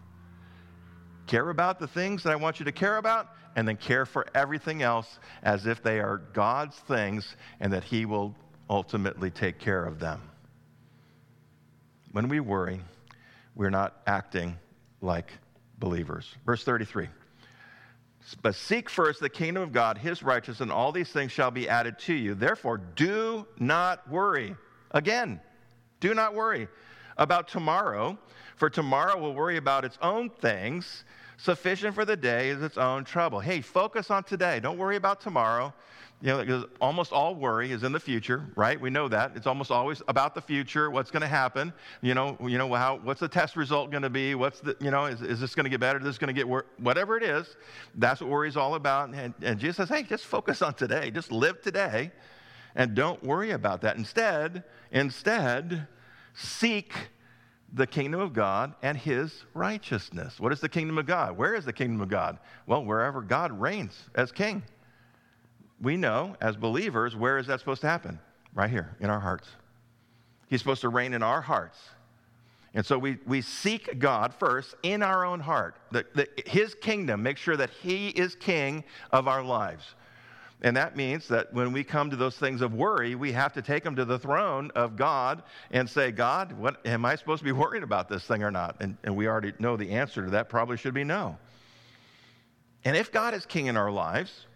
Care about the things that I want you to care about, and then care for everything else as if they are God's things and that He will ultimately take care of them. When we worry, we're not acting like believers. Verse 33. But seek first the kingdom of God, his righteousness, and all these things shall be added to you. Therefore, do not worry. Again, do not worry about tomorrow, for tomorrow will worry about its own things. Sufficient for the day is its own trouble. Hey, focus on today. Don't worry about tomorrow. You know, almost all worry is in the future, right? We know that. It's almost always about the future, what's going to happen. You know, you know how, what's the test result going to be? What's the, you know, is, is this going to get better? Is this going to get worse? Whatever it is, that's what worry is all about. And, and Jesus says, hey, just focus on today. Just live today and don't worry about that. Instead, instead, seek the kingdom of God and his righteousness. What is the kingdom of God? Where is the kingdom of God? Well, wherever God reigns as king. We know as believers, where is that supposed to happen? Right here in our hearts. He's supposed to reign in our hearts. And so we, we seek God first in our own heart, the, the, his kingdom, make sure that he is king of our lives. And that means that when we come to those things of worry, we have to take them to the throne of God and say, God, what am I supposed to be worried about this thing or not? And, and we already know the answer to that probably should be no. And if God is king in our lives,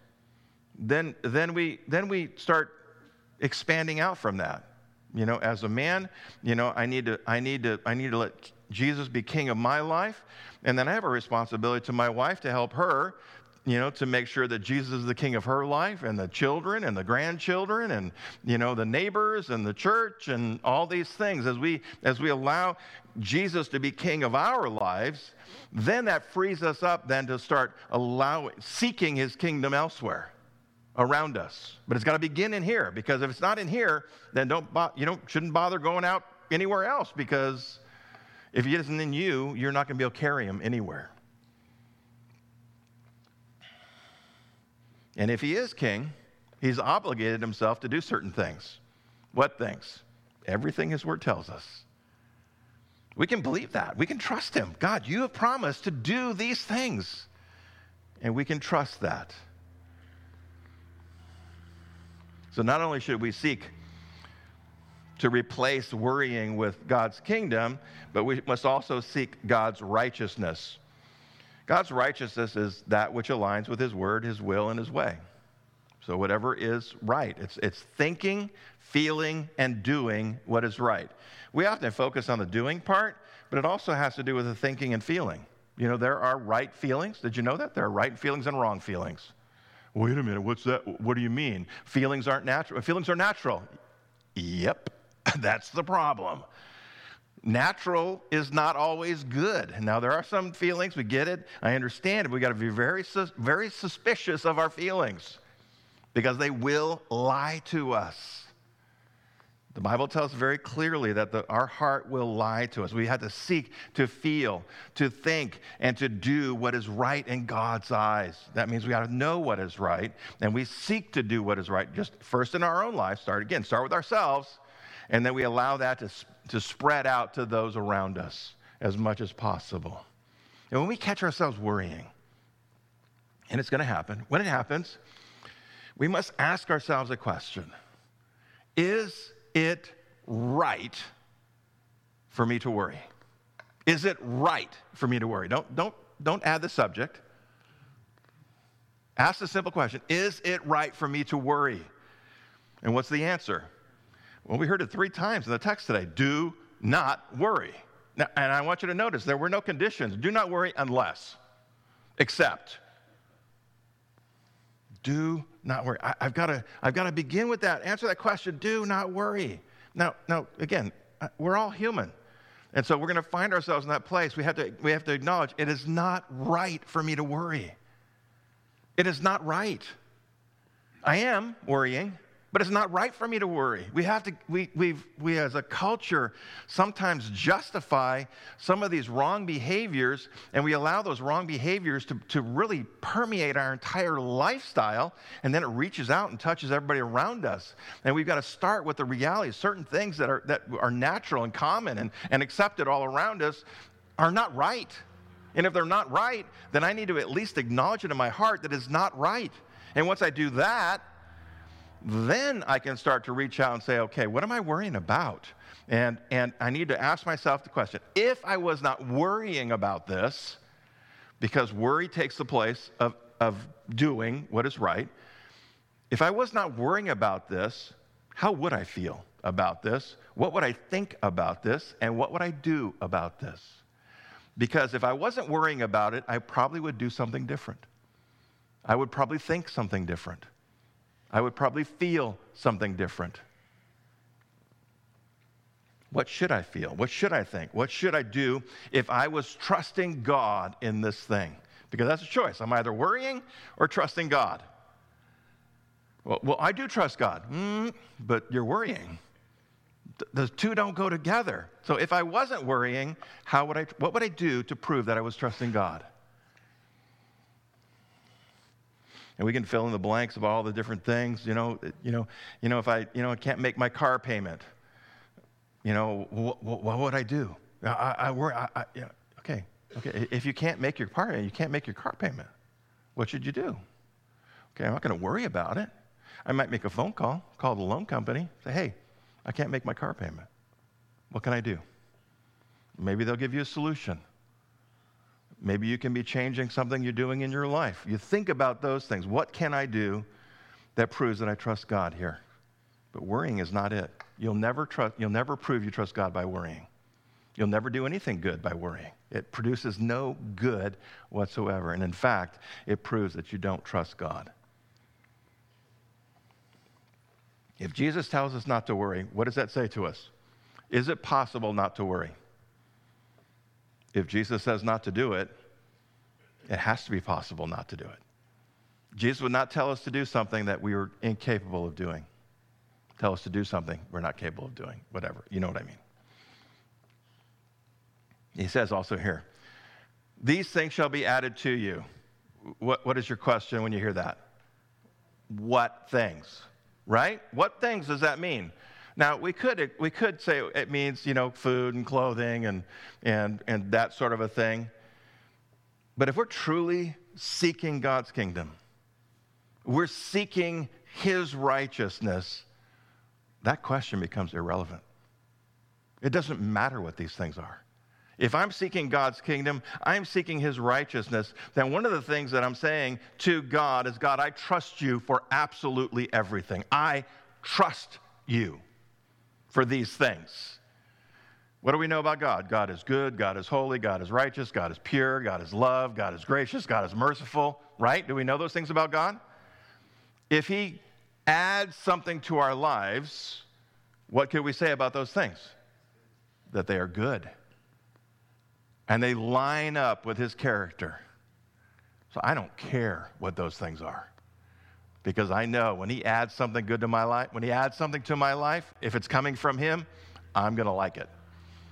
then, then, we, then we start expanding out from that. You know, as a man, you know, I need to, I need to, I need to let Jesus be king of my life. And then I have a responsibility to my wife to help her you know, to make sure that Jesus is the king of her life and the children and the grandchildren and, you know, the neighbors and the church and all these things. As we, as we allow Jesus to be king of our lives, then that frees us up then to start allowing, seeking his kingdom elsewhere around us. But it's got to begin in here because if it's not in here, then don't, bo- you know, shouldn't bother going out anywhere else because if he isn't in you, you're not going to be able to carry him anywhere. And if he is king, he's obligated himself to do certain things. What things? Everything his word tells us. We can believe that. We can trust him. God, you have promised to do these things. And we can trust that. So not only should we seek to replace worrying with God's kingdom, but we must also seek God's righteousness. God's righteousness is that which aligns with His word, His will, and His way. So, whatever is right, it's, it's thinking, feeling, and doing what is right. We often focus on the doing part, but it also has to do with the thinking and feeling. You know, there are right feelings. Did you know that? There are right feelings and wrong feelings. Wait a minute, what's that? What do you mean? Feelings aren't natural. Feelings are natural. Yep, <laughs> that's the problem. Natural is not always good. Now, there are some feelings, we get it, I understand it. We got to be very, very suspicious of our feelings because they will lie to us. The Bible tells very clearly that the, our heart will lie to us. We have to seek to feel, to think, and to do what is right in God's eyes. That means we got to know what is right, and we seek to do what is right. Just first in our own life, start again, start with ourselves, and then we allow that to, to spread out to those around us as much as possible. And when we catch ourselves worrying, and it's going to happen, when it happens, we must ask ourselves a question Is it right for me to worry? Is it right for me to worry? Don't, don't, don't add the subject. Ask the simple question Is it right for me to worry? And what's the answer? Well, we heard it three times in the text today. Do not worry. Now, and I want you to notice there were no conditions. Do not worry unless, except. Do not worry. I, have got to, I've got to begin with that. Answer that question. Do not worry. Now, now, again, uh, we're all human. And so we're going to find ourselves in that place. We have, to, we have to acknowledge it is not right for me to worry. It is not right. I am worrying. But it's not right for me to worry. We have to, we, we we as a culture sometimes justify some of these wrong behaviors, and we allow those wrong behaviors to, to really permeate our entire lifestyle, and then it reaches out and touches everybody around us. And we've got to start with the reality certain things that are, that are natural and common and, and accepted all around us are not right. And if they're not right, then I need to at least acknowledge it in my heart that it's not right. And once I do that, then I can start to reach out and say, okay, what am I worrying about? And, and I need to ask myself the question if I was not worrying about this, because worry takes the place of, of doing what is right, if I was not worrying about this, how would I feel about this? What would I think about this? And what would I do about this? Because if I wasn't worrying about it, I probably would do something different. I would probably think something different. I would probably feel something different. What should I feel? What should I think? What should I do if I was trusting God in this thing? Because that's a choice. I'm either worrying or trusting God. Well, well I do trust God, mm, but you're worrying. The two don't go together. So if I wasn't worrying, how would I, what would I do to prove that I was trusting God? And we can fill in the blanks of all the different things. You know, you know, you know, if I, you know, I can't make my car payment, you know, what, what would I do? I, I worry. I, I, yeah, okay, okay. If you can't make your car, you can't make your car payment. What should you do? Okay, I'm not going to worry about it. I might make a phone call, call the loan company, say, hey, I can't make my car payment. What can I do? Maybe they'll give you a solution. Maybe you can be changing something you're doing in your life. You think about those things. What can I do that proves that I trust God here? But worrying is not it. You'll never, trust, you'll never prove you trust God by worrying. You'll never do anything good by worrying. It produces no good whatsoever. And in fact, it proves that you don't trust God. If Jesus tells us not to worry, what does that say to us? Is it possible not to worry? If Jesus says not to do it, it has to be possible not to do it. Jesus would not tell us to do something that we were incapable of doing. Tell us to do something we're not capable of doing, whatever. You know what I mean. He says also here, these things shall be added to you. What, what is your question when you hear that? What things? Right? What things does that mean? Now, we could, we could say it means, you know, food and clothing and, and, and that sort of a thing. But if we're truly seeking God's kingdom, we're seeking His righteousness, that question becomes irrelevant. It doesn't matter what these things are. If I'm seeking God's kingdom, I'm seeking his righteousness, then one of the things that I'm saying to God is God, I trust you for absolutely everything. I trust you for these things. What do we know about God? God is good, God is holy, God is righteous, God is pure, God is love, God is gracious, God is merciful, right? Do we know those things about God? If He adds something to our lives, what can we say about those things? That they are good. And they line up with His character. So I don't care what those things are. Because I know when He adds something good to my life, when He adds something to my life, if it's coming from Him, I'm going to like it.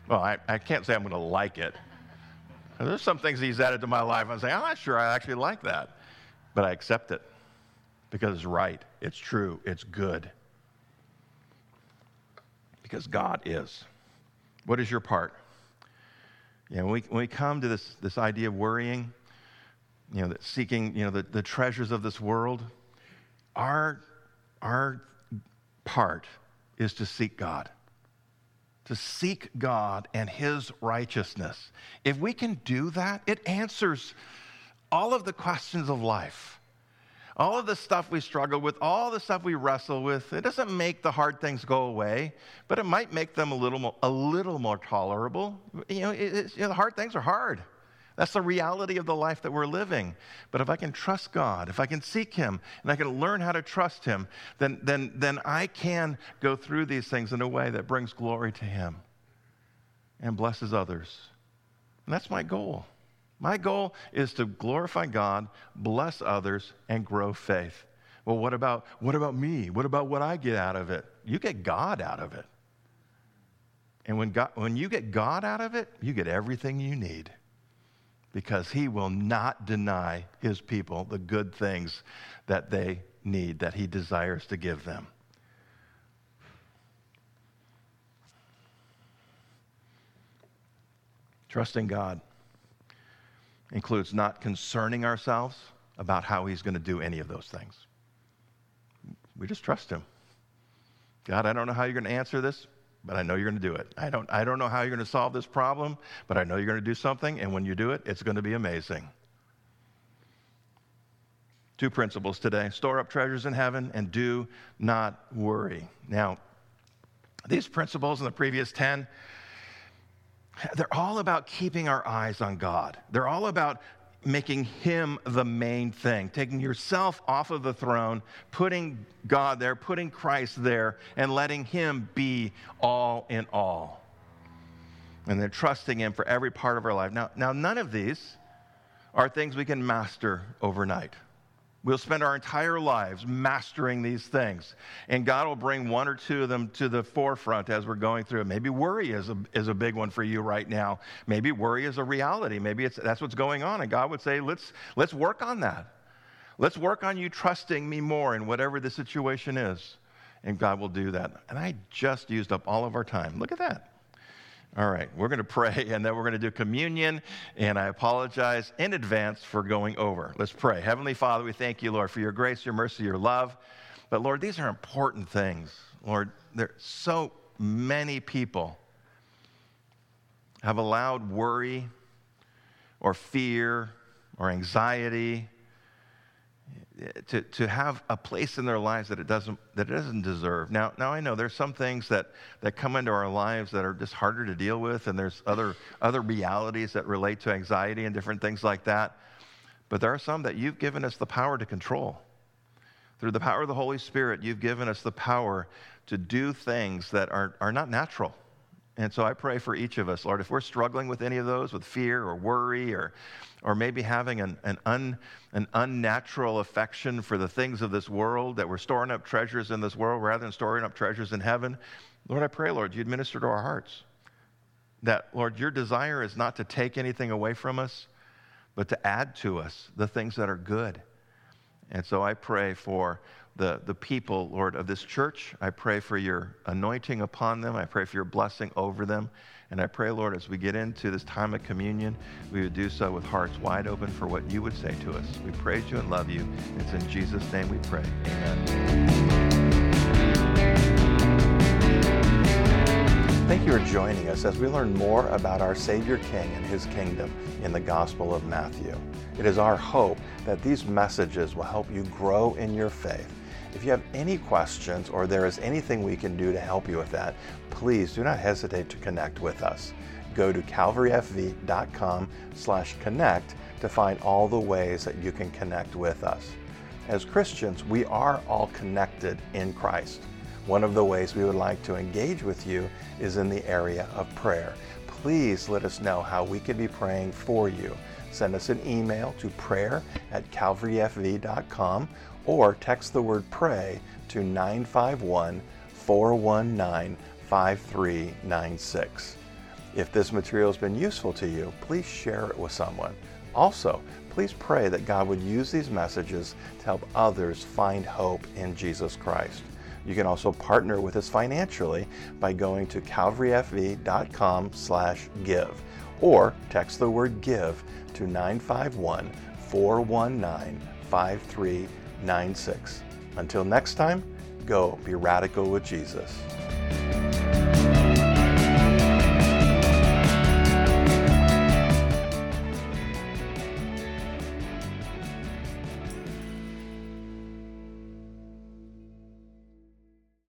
Well, I, I can't say I'm going to like it. There's some things he's added to my life. I'm saying, I'm not sure I actually like that. But I accept it because it's right, it's true, it's good. Because God is. What is your part? You know, when we, when we come to this, this idea of worrying, you know, seeking, you know, the, the treasures of this world, our, our part is to seek God to seek God and His righteousness. If we can do that, it answers all of the questions of life. All of the stuff we struggle with, all the stuff we wrestle with, it doesn't make the hard things go away, but it might make them a little more, a little more tolerable. You know, it, you know the hard things are hard. That's the reality of the life that we're living. But if I can trust God, if I can seek Him, and I can learn how to trust Him, then, then, then I can go through these things in a way that brings glory to Him and blesses others. And that's my goal. My goal is to glorify God, bless others, and grow faith. Well, what about, what about me? What about what I get out of it? You get God out of it. And when, God, when you get God out of it, you get everything you need because he will not deny his people the good things that they need, that he desires to give them. Trusting God includes not concerning ourselves about how he's going to do any of those things. We just trust him. God, I don't know how you're going to answer this, but I know you're going to do it. I don't, I don't know how you're going to solve this problem, but I know you're going to do something, and when you do it, it's going to be amazing. Two principles today store up treasures in heaven and do not worry. Now, these principles in the previous 10, they're all about keeping our eyes on God. They're all about making him the main thing, taking yourself off of the throne, putting God there, putting Christ there, and letting him be all in all. And then trusting him for every part of our life. Now, now none of these are things we can master overnight. We'll spend our entire lives mastering these things. And God will bring one or two of them to the forefront as we're going through it. Maybe worry is a, is a big one for you right now. Maybe worry is a reality. Maybe it's, that's what's going on. And God would say, let's, let's work on that. Let's work on you trusting me more in whatever the situation is. And God will do that. And I just used up all of our time. Look at that. All right, we're going to pray and then we're going to do communion. And I apologize in advance for going over. Let's pray. Heavenly Father, we thank you, Lord, for your grace, your mercy, your love. But Lord, these are important things. Lord, there are so many people have allowed worry or fear or anxiety to, to have a place in their lives that it doesn't that it doesn't deserve. Now, now I know there's some things that, that come into our lives that are just harder to deal with, and there's other other realities that relate to anxiety and different things like that. But there are some that you've given us the power to control. Through the power of the Holy Spirit, you've given us the power to do things that are, are not natural. And so I pray for each of us, Lord, if we're struggling with any of those, with fear or worry, or, or maybe having an, an, un, an unnatural affection for the things of this world, that we're storing up treasures in this world rather than storing up treasures in heaven, Lord, I pray, Lord, you administer to our hearts. That, Lord, your desire is not to take anything away from us, but to add to us the things that are good. And so I pray for the, the people, Lord, of this church. I pray for your anointing upon them. I pray for your blessing over them. And I pray, Lord, as we get into this time of communion, we would do so with hearts wide open for what you would say to us. We praise you and love you. It's in Jesus' name we pray. Amen. Thank you for joining us as we learn more about our Savior King and his kingdom in the Gospel of Matthew. It is our hope that these messages will help you grow in your faith. If you have any questions or there is anything we can do to help you with that, please do not hesitate to connect with us. Go to calvaryfv.com slash connect to find all the ways that you can connect with us. As Christians, we are all connected in Christ. One of the ways we would like to engage with you is in the area of prayer. Please let us know how we can be praying for you. Send us an email to prayer at calvaryfv.com or text the word pray to 951 419 5396. If this material has been useful to you, please share it with someone. Also, please pray that God would use these messages to help others find hope in Jesus Christ. You can also partner with us financially by going to calvaryfv.com slash give or text the word give to 951 419 5396. 96. Until next time, go be radical with Jesus.